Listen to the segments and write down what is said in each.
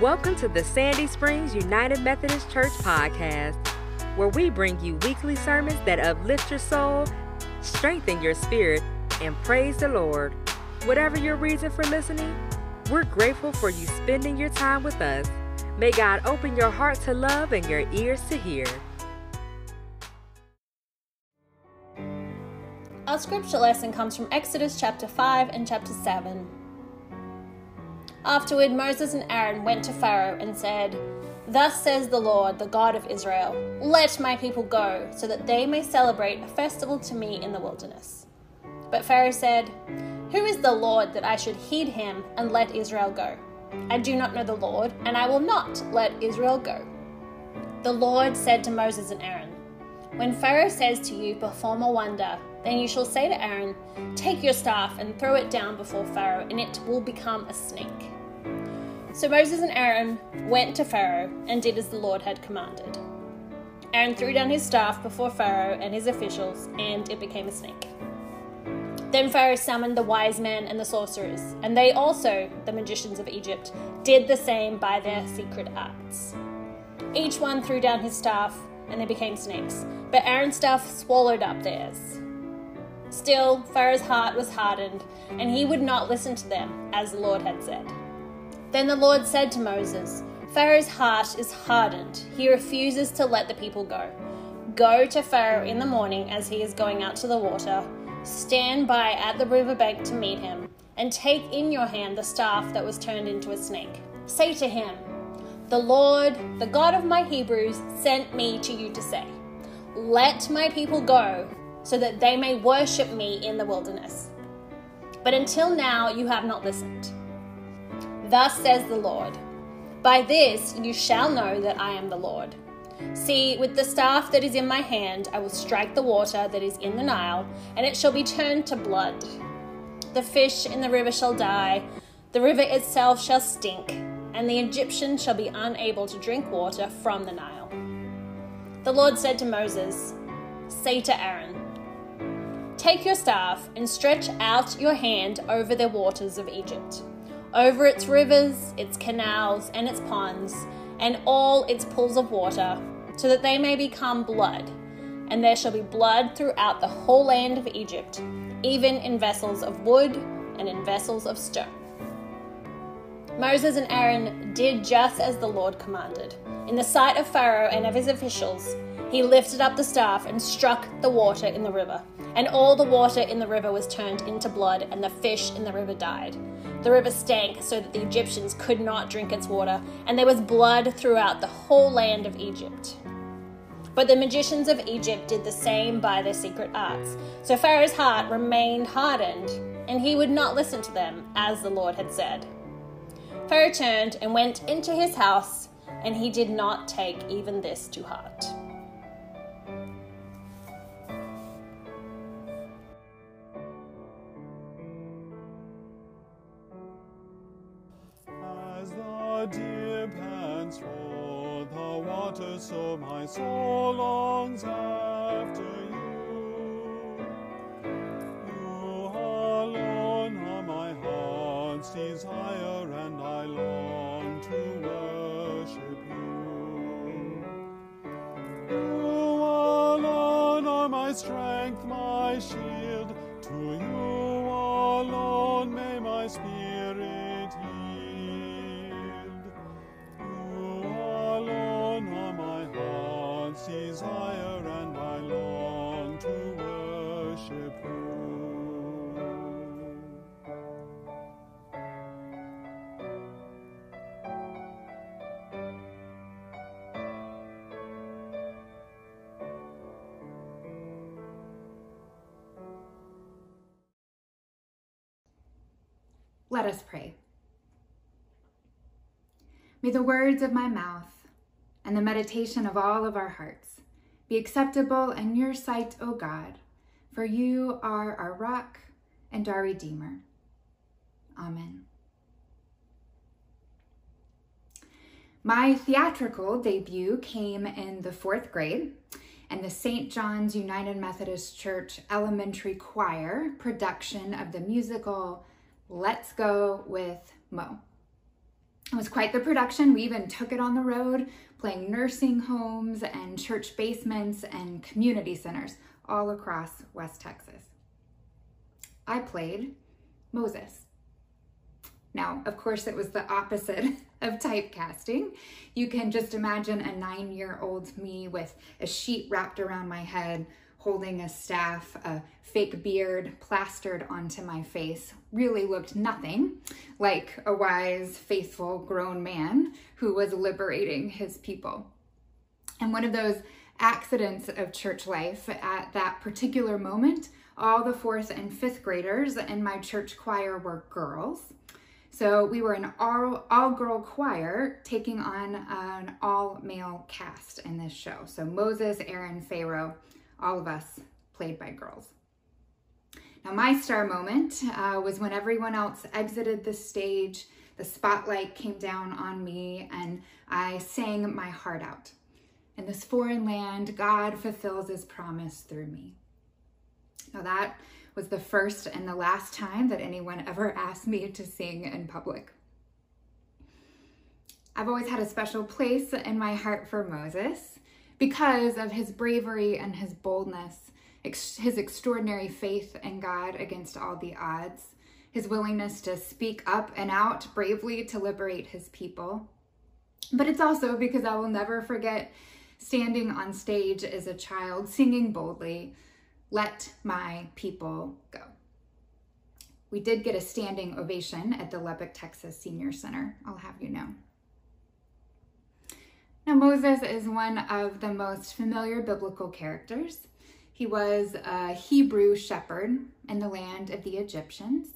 Welcome to the Sandy Springs United Methodist Church podcast, where we bring you weekly sermons that uplift your soul, strengthen your spirit, and praise the Lord. Whatever your reason for listening, we're grateful for you spending your time with us. May God open your heart to love and your ears to hear. Our scripture lesson comes from Exodus chapter 5 and chapter 7. Afterward, Moses and Aaron went to Pharaoh and said, Thus says the Lord, the God of Israel, let my people go, so that they may celebrate a festival to me in the wilderness. But Pharaoh said, Who is the Lord that I should heed him and let Israel go? I do not know the Lord, and I will not let Israel go. The Lord said to Moses and Aaron, When Pharaoh says to you, Perform a wonder, then you shall say to Aaron, Take your staff and throw it down before Pharaoh, and it will become a snake. So Moses and Aaron went to Pharaoh and did as the Lord had commanded. Aaron threw down his staff before Pharaoh and his officials, and it became a snake. Then Pharaoh summoned the wise men and the sorcerers, and they also, the magicians of Egypt, did the same by their secret arts. Each one threw down his staff, and they became snakes, but Aaron's staff swallowed up theirs. Still, Pharaoh's heart was hardened, and he would not listen to them, as the Lord had said. Then the Lord said to Moses, Pharaoh's heart is hardened. He refuses to let the people go. Go to Pharaoh in the morning as he is going out to the water. Stand by at the riverbank to meet him, and take in your hand the staff that was turned into a snake. Say to him, The Lord, the God of my Hebrews, sent me to you to say, Let my people go, so that they may worship me in the wilderness. But until now you have not listened. Thus says the Lord By this you shall know that I am the Lord. See, with the staff that is in my hand, I will strike the water that is in the Nile, and it shall be turned to blood. The fish in the river shall die, the river itself shall stink, and the Egyptians shall be unable to drink water from the Nile. The Lord said to Moses, Say to Aaron, Take your staff and stretch out your hand over the waters of Egypt over its rivers, its canals, and its ponds, and all its pools of water, so that they may become blood. And there shall be blood throughout the whole land of Egypt, even in vessels of wood and in vessels of stone. Moses and Aaron did just as the Lord commanded. In the sight of Pharaoh and of his officials, he lifted up the staff and struck the water in the river. And all the water in the river was turned into blood, and the fish in the river died. The river stank so that the Egyptians could not drink its water, and there was blood throughout the whole land of Egypt. But the magicians of Egypt did the same by their secret arts. So Pharaoh's heart remained hardened, and he would not listen to them, as the Lord had said. Pharaoh turned and went into his house, and he did not take even this to heart. Deer pants for the water, so my soul longs after you. You alone are my heart's desire, and I long to worship you. You alone are my strength, my shield. Let us pray. May the words of my mouth and the meditation of all of our hearts be acceptable in your sight, O God, for you are our rock and our Redeemer. Amen. My theatrical debut came in the fourth grade and the St. John's United Methodist Church Elementary Choir production of the musical Let's Go with Mo. It was quite the production. We even took it on the road, playing nursing homes and church basements and community centers all across West Texas. I played Moses. Now, of course, it was the opposite of typecasting. You can just imagine a nine year old me with a sheet wrapped around my head, holding a staff, a fake beard plastered onto my face, really looked nothing like a wise, faithful grown man who was liberating his people. And one of those accidents of church life at that particular moment, all the fourth and fifth graders in my church choir were girls. So we were an all, all girl choir taking on an all male cast in this show. So Moses, Aaron, Pharaoh, all of us played by girls. Now, my star moment uh, was when everyone else exited the stage, the spotlight came down on me, and I sang my heart out. In this foreign land, God fulfills his promise through me. Now, that was the first and the last time that anyone ever asked me to sing in public. I've always had a special place in my heart for Moses because of his bravery and his boldness, his extraordinary faith in God against all the odds, his willingness to speak up and out bravely to liberate his people. But it's also because I will never forget standing on stage as a child, singing boldly, let my people go. We did get a standing ovation at the Lubbock, Texas Senior Center, I'll have you know. Now, Moses is one of the most familiar biblical characters. He was a Hebrew shepherd in the land of the Egyptians,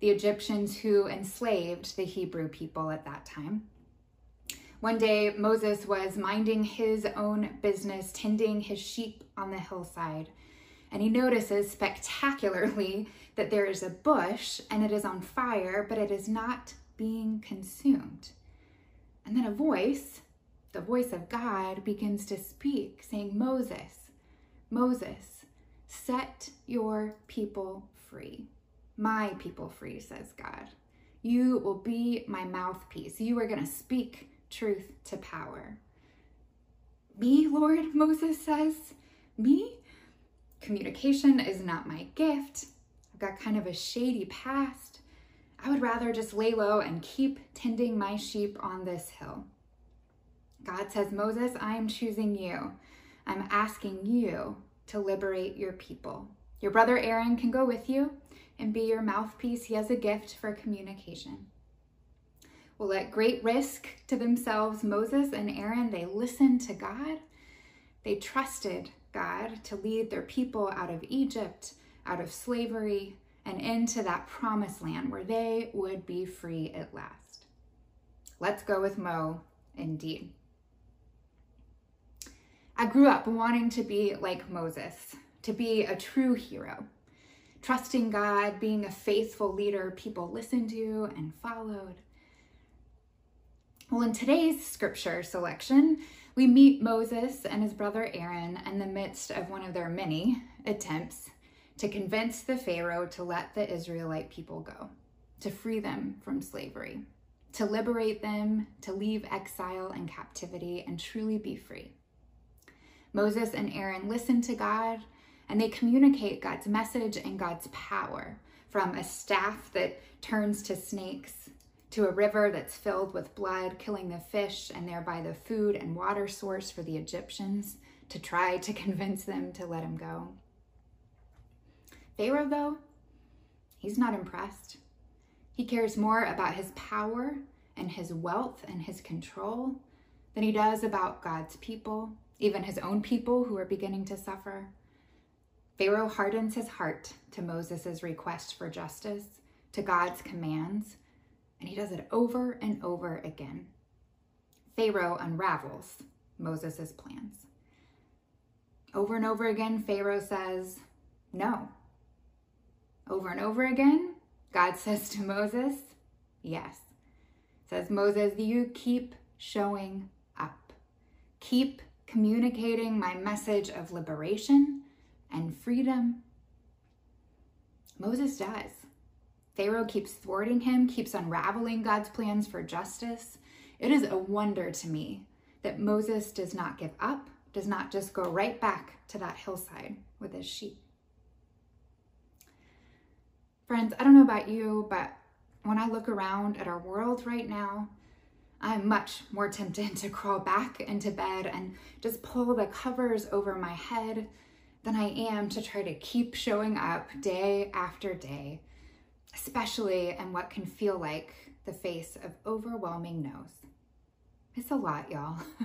the Egyptians who enslaved the Hebrew people at that time. One day, Moses was minding his own business, tending his sheep on the hillside and he notices spectacularly that there is a bush and it is on fire, but it is not being consumed. And then a voice, the voice of God, begins to speak, saying, Moses, Moses, set your people free. My people free, says God. You will be my mouthpiece. You are going to speak truth to power. Me, Lord, Moses says, me? Communication is not my gift. I've got kind of a shady past. I would rather just lay low and keep tending my sheep on this hill. God says, Moses, I am choosing you. I'm asking you to liberate your people. Your brother Aaron can go with you and be your mouthpiece. He has a gift for communication. Well, at great risk to themselves, Moses and Aaron, they listened to God. They trusted God to lead their people out of Egypt, out of slavery, and into that promised land where they would be free at last. Let's go with Mo, indeed. I grew up wanting to be like Moses, to be a true hero, trusting God, being a faithful leader people listened to and followed. Well, in today's scripture selection, we meet Moses and his brother Aaron in the midst of one of their many attempts to convince the Pharaoh to let the Israelite people go, to free them from slavery, to liberate them, to leave exile and captivity, and truly be free. Moses and Aaron listen to God and they communicate God's message and God's power from a staff that turns to snakes to a river that's filled with blood, killing the fish and thereby the food and water source for the Egyptians to try to convince them to let him go. Pharaoh, though, he's not impressed. He cares more about his power and his wealth and his control than he does about God's people, even his own people who are beginning to suffer. Pharaoh hardens his heart to Moses' request for justice, to God's commands, and he does it over and over again. Pharaoh unravels Moses' plans. Over and over again, Pharaoh says, No. Over and over again, God says to Moses, Yes. Says Moses, You keep showing up. Keep communicating my message of liberation and freedom. Moses does. Pharaoh keeps thwarting him, keeps unraveling God's plans for justice. It is a wonder to me that Moses does not give up, does not just go right back to that hillside with his sheep. Friends, I don't know about you, but when I look around at our world right now, I'm much more tempted to crawl back into bed and just pull the covers over my head than I am to try to keep showing up day after day, especially in what can feel like the face of overwhelming no's. It's a lot, y'all.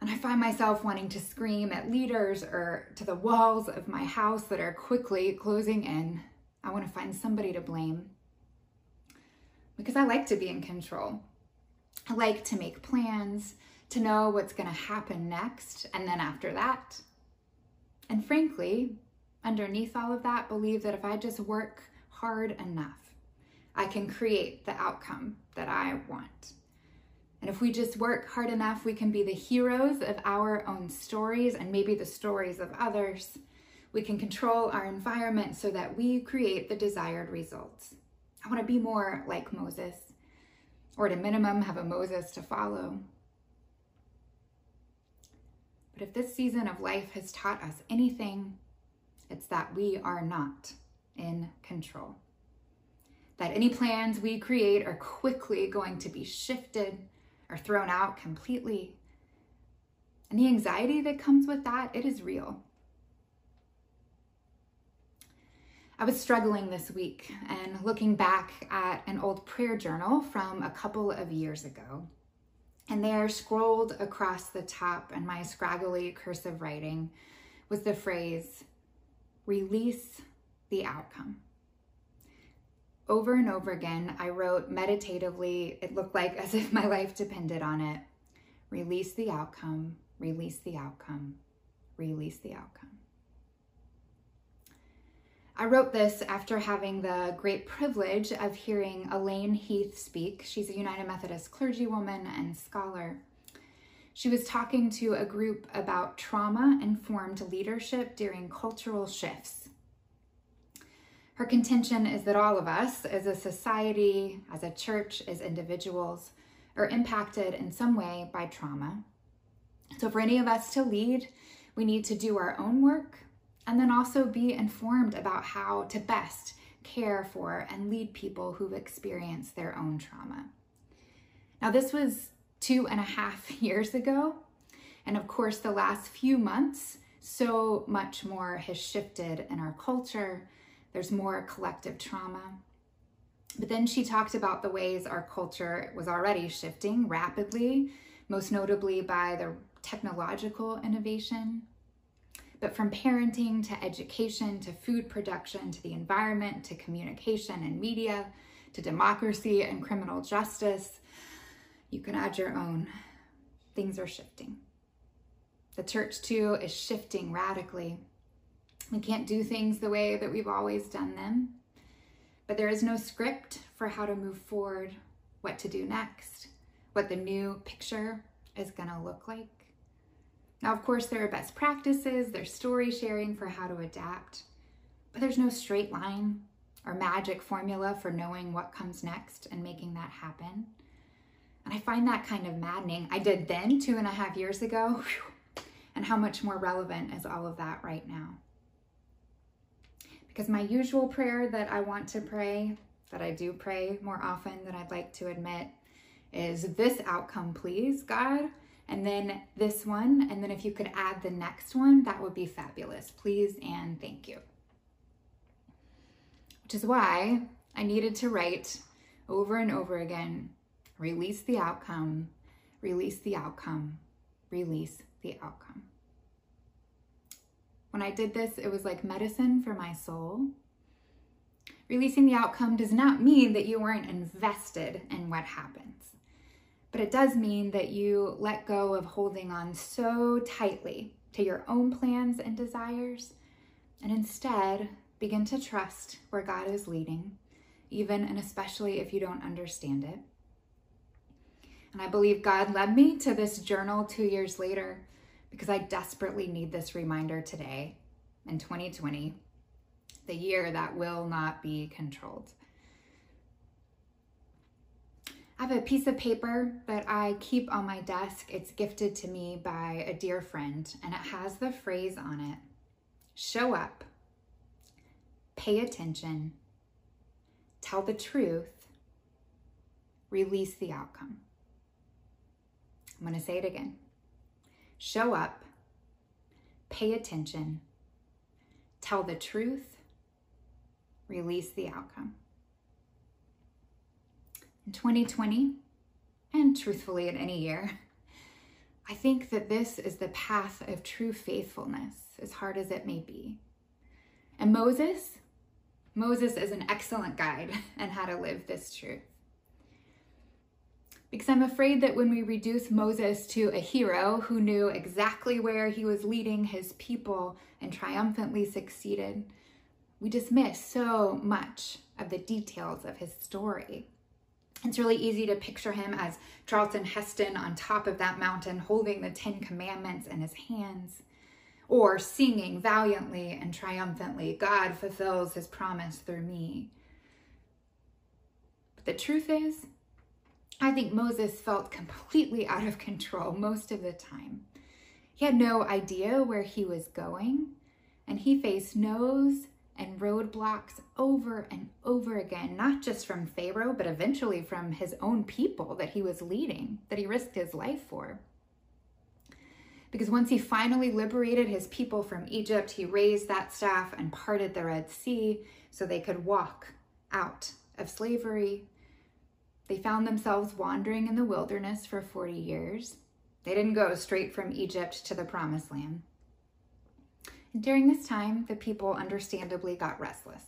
and I find myself wanting to scream at leaders or to the walls of my house that are quickly closing in. I want to find somebody to blame because I like to be in control. I like to make plans, to know what's going to happen next, and then after that. And frankly, underneath all of that, believe that if I just work hard enough, I can create the outcome that I want. And if we just work hard enough, we can be the heroes of our own stories and maybe the stories of others. We can control our environment so that we create the desired results. I want to be more like Moses, or at a minimum, have a Moses to follow. But if this season of life has taught us anything, it's that we are not in control. That any plans we create are quickly going to be shifted or thrown out completely. And the anxiety that comes with that, it is real. I was struggling this week and looking back at an old prayer journal from a couple of years ago. And there, scrolled across the top in my scraggly cursive writing, was the phrase, release the outcome. Over and over again, I wrote meditatively, it looked like as if my life depended on it. Release the outcome, release the outcome, release the outcome. I wrote this after having the great privilege of hearing Elaine Heath speak. She's a United Methodist clergywoman and scholar. She was talking to a group about trauma informed leadership during cultural shifts. Her contention is that all of us, as a society, as a church, as individuals, are impacted in some way by trauma. So, for any of us to lead, we need to do our own work and then also be informed about how to best care for and lead people who've experienced their own trauma. Now, this was two and a half years ago. And of course, the last few months, so much more has shifted in our culture. There's more collective trauma. But then she talked about the ways our culture was already shifting rapidly, most notably by the technological innovation but from parenting to education to food production to the environment to communication and media to democracy and criminal justice, you can add your own. Things are shifting. The church, too, is shifting radically. We can't do things the way that we've always done them, but there is no script for how to move forward, what to do next, what the new picture is going to look like. Now, of course, there are best practices, there's story sharing for how to adapt, but there's no straight line or magic formula for knowing what comes next and making that happen. And I find that kind of maddening. I did then, two and a half years ago, and how much more relevant is all of that right now? Because my usual prayer that I want to pray, that I do pray more often than I'd like to admit, is this outcome, please, God and then this one, and then if you could add the next one, that would be fabulous. Please and thank you. Which is why I needed to write over and over again release the outcome, release the outcome, release the outcome. When I did this, it was like medicine for my soul. Releasing the outcome does not mean that you weren't invested in what happens. But it does mean that you let go of holding on so tightly to your own plans and desires and instead begin to trust where God is leading, even and especially if you don't understand it. And I believe God led me to this journal two years later because I desperately need this reminder today in 2020 the year that will not be controlled. I have a piece of paper that I keep on my desk. It's gifted to me by a dear friend, and it has the phrase on it. Show up, pay attention, tell the truth, release the outcome. I'm going to say it again. Show up, pay attention, tell the truth, release the outcome. In 2020, and truthfully in any year, I think that this is the path of true faithfulness, as hard as it may be. And Moses, Moses is an excellent guide on how to live this truth. Because I'm afraid that when we reduce Moses to a hero who knew exactly where he was leading his people and triumphantly succeeded, we dismiss so much of the details of his story. It's really easy to picture him as Charlton Heston on top of that mountain holding the Ten Commandments in his hands, or singing valiantly and triumphantly, God fulfills his promise through me. But the truth is, I think Moses felt completely out of control most of the time. He had no idea where he was going, and he faced no's and roadblocks over and over again, not just from Pharaoh, but eventually from his own people that he was leading, that he risked his life for. Because once he finally liberated his people from Egypt, he raised that staff and parted the Red Sea so they could walk out of slavery they found themselves wandering in the wilderness for 40 years. They didn't go straight from Egypt to the promised land. During this time, the people understandably got restless.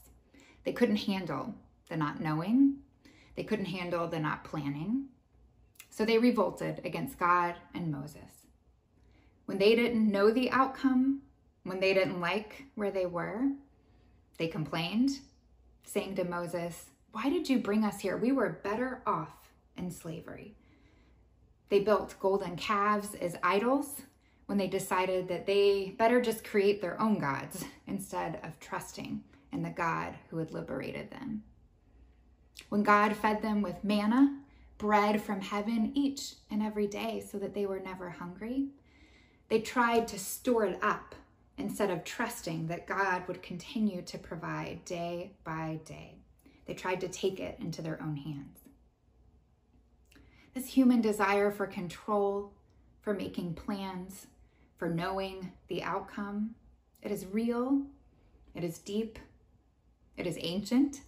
They couldn't handle the not knowing, they couldn't handle the not planning. So they revolted against God and Moses. When they didn't know the outcome, when they didn't like where they were, they complained, saying to Moses, why did you bring us here? We were better off in slavery. They built golden calves as idols when they decided that they better just create their own gods instead of trusting in the God who had liberated them. When God fed them with manna, bread from heaven each and every day so that they were never hungry, they tried to store it up instead of trusting that God would continue to provide day by day. They tried to take it into their own hands. This human desire for control, for making plans, for knowing the outcome, it is real, it is deep, it is ancient,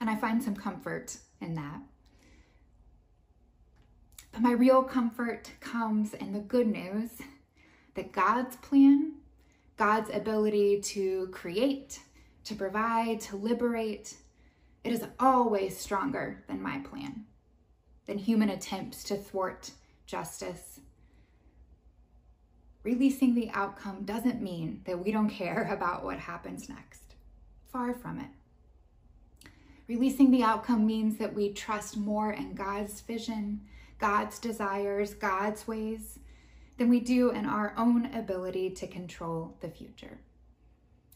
and I find some comfort in that. But my real comfort comes in the good news that God's plan, God's ability to create, to provide, to liberate, it is always stronger than my plan, than human attempts to thwart justice. Releasing the outcome doesn't mean that we don't care about what happens next. Far from it. Releasing the outcome means that we trust more in God's vision, God's desires, God's ways, than we do in our own ability to control the future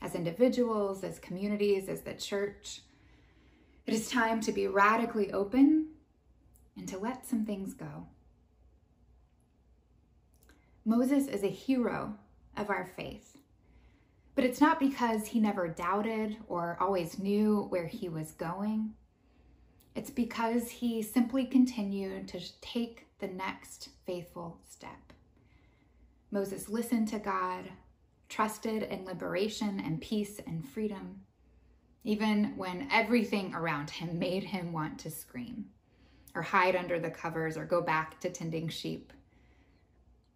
as individuals, as communities, as the church. It is time to be radically open and to let some things go. Moses is a hero of our faith, but it's not because he never doubted or always knew where he was going. It's because he simply continued to take the next faithful step. Moses listened to God, trusted in liberation and peace and freedom, even when everything around him made him want to scream or hide under the covers or go back to tending sheep.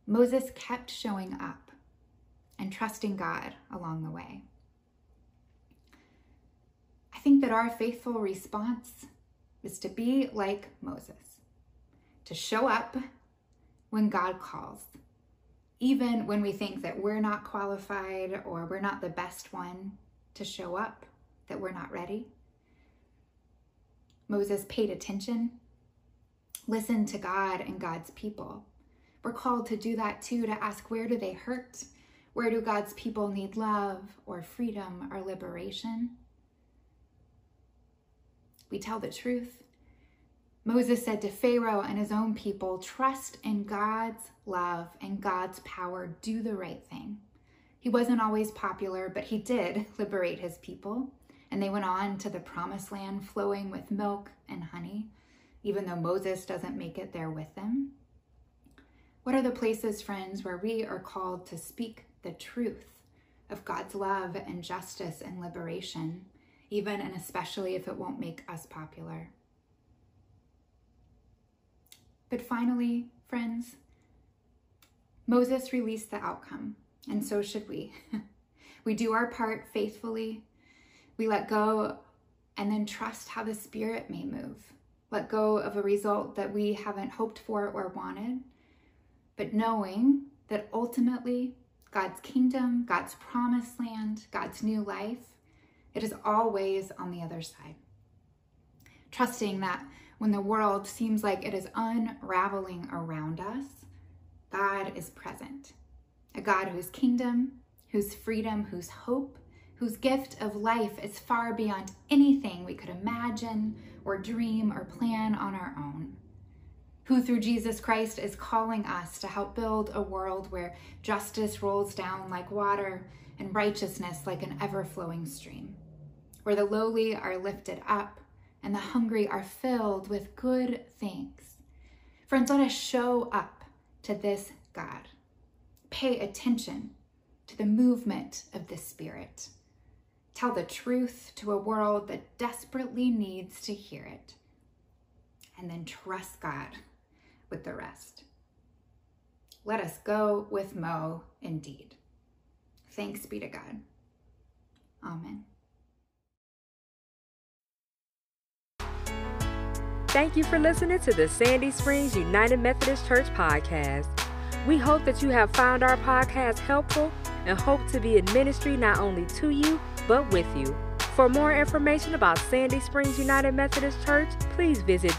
Moses kept showing up and trusting God along the way. I think that our faithful response is to be like Moses, to show up when God calls even when we think that we're not qualified or we're not the best one to show up, that we're not ready. Moses paid attention, listened to God and God's people. We're called to do that too, to ask where do they hurt? Where do God's people need love or freedom or liberation? We tell the truth. Moses said to Pharaoh and his own people, Trust in God's love and God's power, do the right thing. He wasn't always popular, but he did liberate his people, and they went on to the promised land flowing with milk and honey, even though Moses doesn't make it there with them. What are the places, friends, where we are called to speak the truth of God's love and justice and liberation, even and especially if it won't make us popular? But finally, friends, Moses released the outcome, and so should we. we do our part faithfully. We let go and then trust how the Spirit may move. Let go of a result that we haven't hoped for or wanted, but knowing that ultimately God's kingdom, God's promised land, God's new life, it is always on the other side. Trusting that when the world seems like it is unraveling around us, God is present. A God whose kingdom, whose freedom, whose hope, whose gift of life is far beyond anything we could imagine or dream or plan on our own. Who through Jesus Christ is calling us to help build a world where justice rolls down like water and righteousness like an ever flowing stream, where the lowly are lifted up and the hungry are filled with good things. Friends, let us show up to this God. Pay attention to the movement of the Spirit. Tell the truth to a world that desperately needs to hear it. And then trust God with the rest. Let us go with Mo indeed. Thanks be to God. Amen. Thank you for listening to the Sandy Springs United Methodist Church podcast. We hope that you have found our podcast helpful and hope to be in ministry not only to you, but with you. For more information about Sandy Springs United Methodist Church, please visit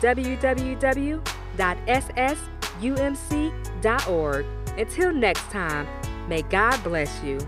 www.ssumc.org. Until next time, may God bless you.